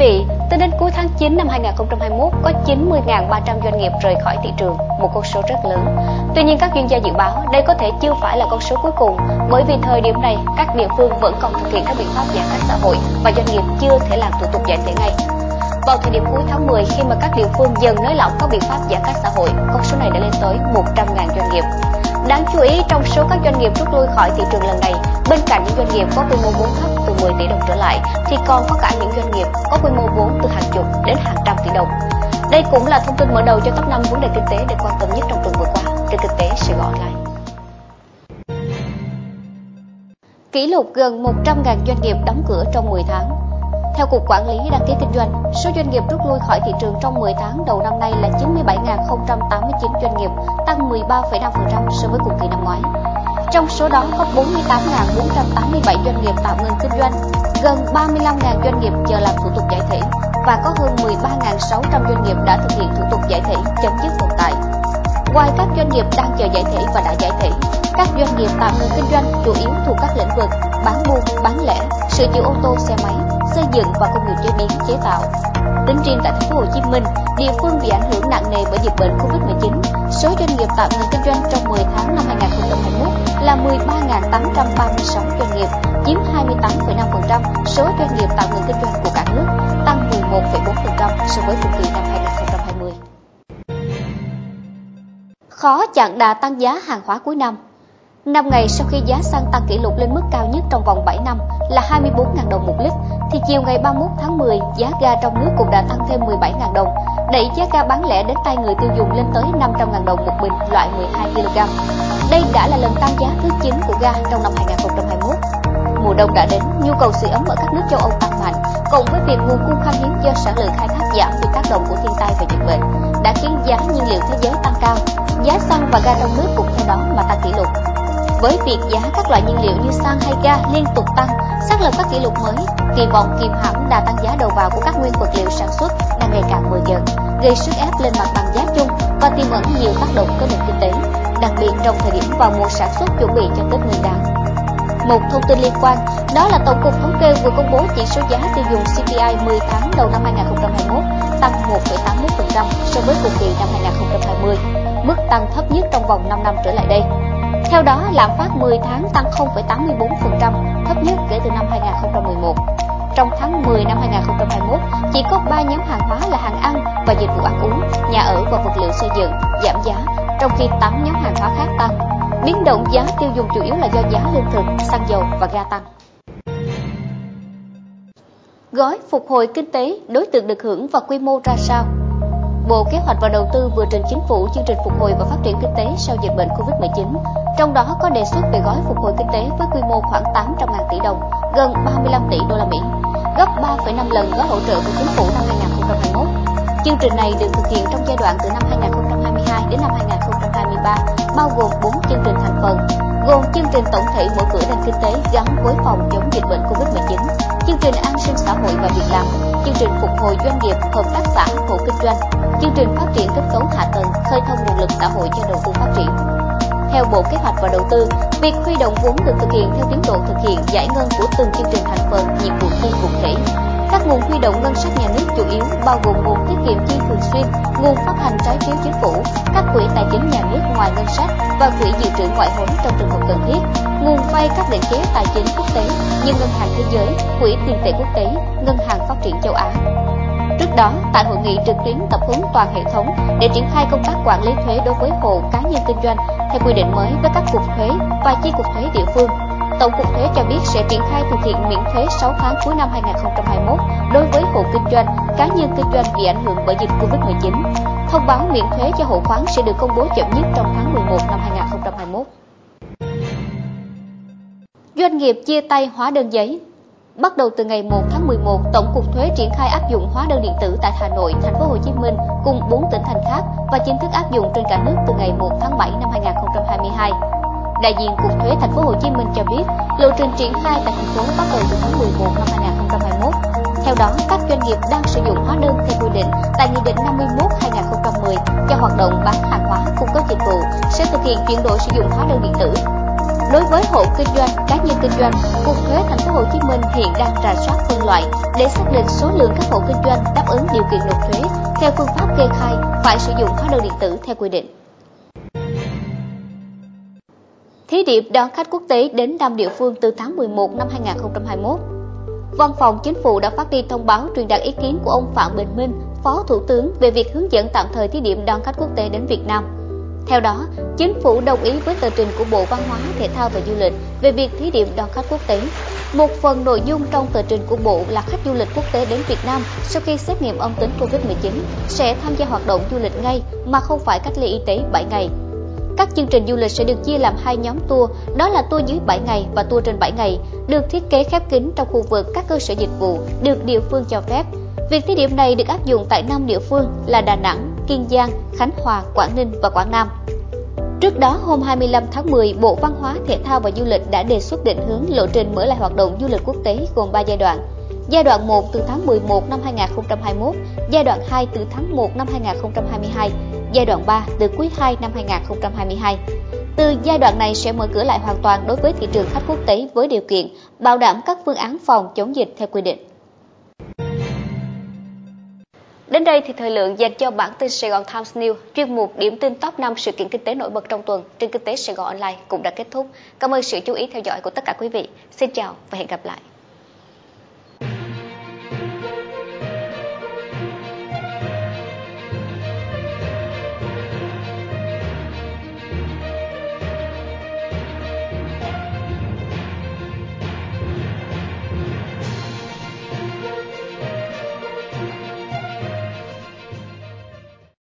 vị, tính đến cuối tháng 9 năm 2021 có 90.300 doanh nghiệp rời khỏi thị trường, một con số rất lớn. Tuy nhiên các chuyên gia dự báo đây có thể chưa phải là con số cuối cùng, bởi vì thời điểm này các địa phương vẫn còn thực hiện các biện pháp giãn cách xã hội và doanh nghiệp chưa thể làm thủ tục giải thể ngay. Vào thời điểm cuối tháng 10 khi mà các địa phương dần nới lỏng các biện pháp giãn cách xã hội, con số này đã lên tới 100.000 doanh nghiệp. Đáng chú ý trong số các doanh nghiệp rút lui khỏi thị trường lần này, bên cạnh những doanh nghiệp có quy mô vốn thấp 10 tỷ đồng trở lại, thì còn có cả những doanh nghiệp có quy mô vốn từ hàng chục đến hàng trăm tỷ đồng. Đây cũng là thông tin mở đầu cho top 5 vấn đề kinh tế được quan tâm nhất trong tuần vừa qua trên kinh tế Sài Gòn Online. Kỷ lục gần 100.000 doanh nghiệp đóng cửa trong 10 tháng. Theo Cục Quản lý Đăng ký Kinh doanh, số doanh nghiệp rút lui khỏi thị trường trong 10 tháng đầu năm nay là 97.089 doanh nghiệp, tăng 13,5% so với cùng kỳ năm ngoái. Trong số đó có 48.487 doanh nghiệp tạm ngừng kinh doanh, gần 35.000 doanh nghiệp chờ làm thủ tục giải thể và có hơn 13.600 doanh nghiệp đã thực hiện thủ tục giải thể chấm dứt tồn tại. Ngoài các doanh nghiệp đang chờ giải thể và đã giải thể, các doanh nghiệp tạm ngừng kinh doanh chủ yếu thuộc các lĩnh vực bán buôn, bán lẻ, sửa chữa ô tô, xe máy, xây dựng và công nghiệp chế biến, chế tạo. Tính riêng tại thành phố Hồ Chí Minh, địa phương bị ảnh hưởng nặng nề bởi dịch bệnh Covid-19, số doanh nghiệp tạm ngừng kinh doanh trong 10 tháng năm 2021 là 13.836 doanh nghiệp, chiếm 28,5% số doanh nghiệp tạm ngừng kinh doanh của cả nước, tăng 11,4% so với cùng kỳ năm 2020. Khó chặn đà tăng giá hàng hóa cuối năm 5 ngày sau khi giá xăng tăng kỷ lục lên mức cao nhất trong vòng 7 năm là 24.000 đồng một lít, thì chiều ngày 31 tháng 10, giá ga trong nước cũng đã tăng thêm 17.000 đồng, đẩy giá ga bán lẻ đến tay người tiêu dùng lên tới 500.000 đồng một bình loại 12 kg. Đây đã là lần tăng giá thứ 9 của ga trong năm 2021. Mùa đông đã đến, nhu cầu sưởi ấm ở các nước châu Âu tăng mạnh, cộng với việc nguồn cung khan hiếm do sản lượng khai thác giảm vì tác động của thiên tai và dịch bệnh, đã khiến giá nhiên liệu thế giới tăng cao. Giá xăng và ga trong nước cũng với việc giá các loại nhiên liệu như xăng hay ga liên tục tăng, xác lập các kỷ lục mới, kỳ vọng kìm hãm đà tăng giá đầu vào của các nguyên vật liệu sản xuất đang ngày càng mờ dần, gây sức ép lên mặt bằng giá chung và tiềm ẩn nhiều tác động tới nền kinh tế, đặc biệt trong thời điểm vào mùa sản xuất chuẩn bị cho Tết Nguyên đán. Một thông tin liên quan, đó là Tổng cục Thống kê vừa công bố chỉ số giá tiêu dùng CPI 10 tháng đầu năm 2021 tăng 1,81% so với cùng kỳ năm 2020, mức tăng thấp nhất trong vòng 5 năm trở lại đây. Theo đó, lạm phát 10 tháng tăng 0,84%, thấp nhất kể từ năm 2011. Trong tháng 10 năm 2021, chỉ có 3 nhóm hàng hóa là hàng ăn và dịch vụ ăn uống, nhà ở và vật liệu xây dựng giảm giá, trong khi 8 nhóm hàng hóa khác tăng. Biến động giá tiêu dùng chủ yếu là do giá lương thực, xăng dầu và ga tăng. Gói phục hồi kinh tế, đối tượng được hưởng và quy mô ra sao? Bộ Kế hoạch và Đầu tư vừa trình chính phủ chương trình phục hồi và phát triển kinh tế sau dịch bệnh Covid-19. Trong đó có đề xuất về gói phục hồi kinh tế với quy mô khoảng 800.000 tỷ đồng, gần 35 tỷ đô la Mỹ, gấp 3,5 lần gói hỗ trợ của chính phủ năm 2021. Chương trình này được thực hiện trong giai đoạn từ năm 2022 đến năm 2023, bao gồm 4 chương trình thành phần, gồm chương trình tổng thể mở cửa nền kinh tế gắn với phòng chống dịch bệnh Covid-19, chương trình an sinh xã hội và việc làm, chương trình phục hồi doanh nghiệp, hợp tác xã, hộ kinh doanh, chương trình phát triển kết cấu hạ tầng, khơi thông nguồn lực xã hội cho đầu tư phát triển. Theo Bộ Kế hoạch và Đầu tư, việc huy động vốn được thực hiện theo tiến độ thực hiện giải ngân của từng chương trình thành phần, nhiệm vụ chi cụ thể. Các nguồn huy động ngân sách nhà nước chủ yếu bao gồm nguồn tiết kiệm chi thường xuyên, nguồn phát hành trái phiếu chính phủ, các quỹ tài chính nhà nước ngoài ngân sách và quỹ dự trữ ngoại hối trong trường hợp cần thiết, nguồn vay các định chế tài chính quốc tế như Ngân hàng Thế giới, Quỹ tiền tệ quốc tế, Ngân hàng Phát triển châu Á. Trước đó, tại hội nghị trực tuyến tập huấn toàn hệ thống để triển khai công tác quản lý thuế đối với hộ cá nhân kinh doanh theo quy định mới với các cục thuế và chi cục thuế địa phương, Tổng cục thuế cho biết sẽ triển khai thực hiện miễn thuế 6 tháng cuối năm 2021 đối với hộ kinh doanh, cá nhân kinh doanh bị ảnh hưởng bởi dịch Covid-19. Thông báo miễn thuế cho hộ khoán sẽ được công bố chậm nhất trong tháng 11 năm 2021. Doanh nghiệp chia tay hóa đơn giấy Bắt đầu từ ngày 1 tháng 11, Tổng cục Thuế triển khai áp dụng hóa đơn điện tử tại Hà Nội, Thành phố Hồ Chí Minh cùng 4 tỉnh thành khác và chính thức áp dụng trên cả nước từ ngày 1 tháng 7 năm 2022. Đại diện Cục Thuế Thành phố Hồ Chí Minh cho biết, lộ trình triển khai tại thành phố bắt đầu từ tháng 11 năm 2021. Theo đó, các doanh nghiệp đang sử dụng hóa đơn theo quy định tại Nghị định 51/2010 cho hoạt động bán hàng hóa cung cấp dịch vụ sẽ thực hiện chuyển đổi sử dụng hóa đơn điện tử Đối với hộ kinh doanh, cá nhân kinh doanh, Cục Thuế Thành phố Hồ Chí Minh hiện đang rà soát phân loại để xác định số lượng các hộ kinh doanh đáp ứng điều kiện nộp thuế theo phương pháp kê khai phải sử dụng hóa đơn điện tử theo quy định. Thí điểm đón khách quốc tế đến năm địa phương từ tháng 11 năm 2021. Văn phòng Chính phủ đã phát đi thông báo truyền đạt ý kiến của ông Phạm Bình Minh, Phó Thủ tướng về việc hướng dẫn tạm thời thí điểm đón khách quốc tế đến Việt Nam. Theo đó, Chính phủ đồng ý với tờ trình của Bộ Văn hóa, Thể thao và Du lịch về việc thí điểm đón khách quốc tế. Một phần nội dung trong tờ trình của Bộ là khách du lịch quốc tế đến Việt Nam sau khi xét nghiệm âm tính COVID-19 sẽ tham gia hoạt động du lịch ngay mà không phải cách ly y tế 7 ngày. Các chương trình du lịch sẽ được chia làm hai nhóm tour, đó là tour dưới 7 ngày và tour trên 7 ngày, được thiết kế khép kín trong khu vực các cơ sở dịch vụ được địa phương cho phép. Việc thí điểm này được áp dụng tại năm địa phương là Đà Nẵng, Kiên Giang, Khánh Hòa, Quảng Ninh và Quảng Nam. Trước đó, hôm 25 tháng 10, Bộ Văn hóa, Thể thao và Du lịch đã đề xuất định hướng lộ trình mở lại hoạt động du lịch quốc tế gồm 3 giai đoạn. Giai đoạn 1 từ tháng 11 năm 2021, giai đoạn 2 từ tháng 1 năm 2022, giai đoạn 3 từ quý 2 năm 2022. Từ giai đoạn này sẽ mở cửa lại hoàn toàn đối với thị trường khách quốc tế với điều kiện bảo đảm các phương án phòng chống dịch theo quy định. Đến đây thì thời lượng dành cho bản tin Sài Gòn Times News, chuyên mục điểm tin top 5 sự kiện kinh tế nổi bật trong tuần trên Kinh tế Sài Gòn Online cũng đã kết thúc. Cảm ơn sự chú ý theo dõi của tất cả quý vị. Xin chào và hẹn gặp lại.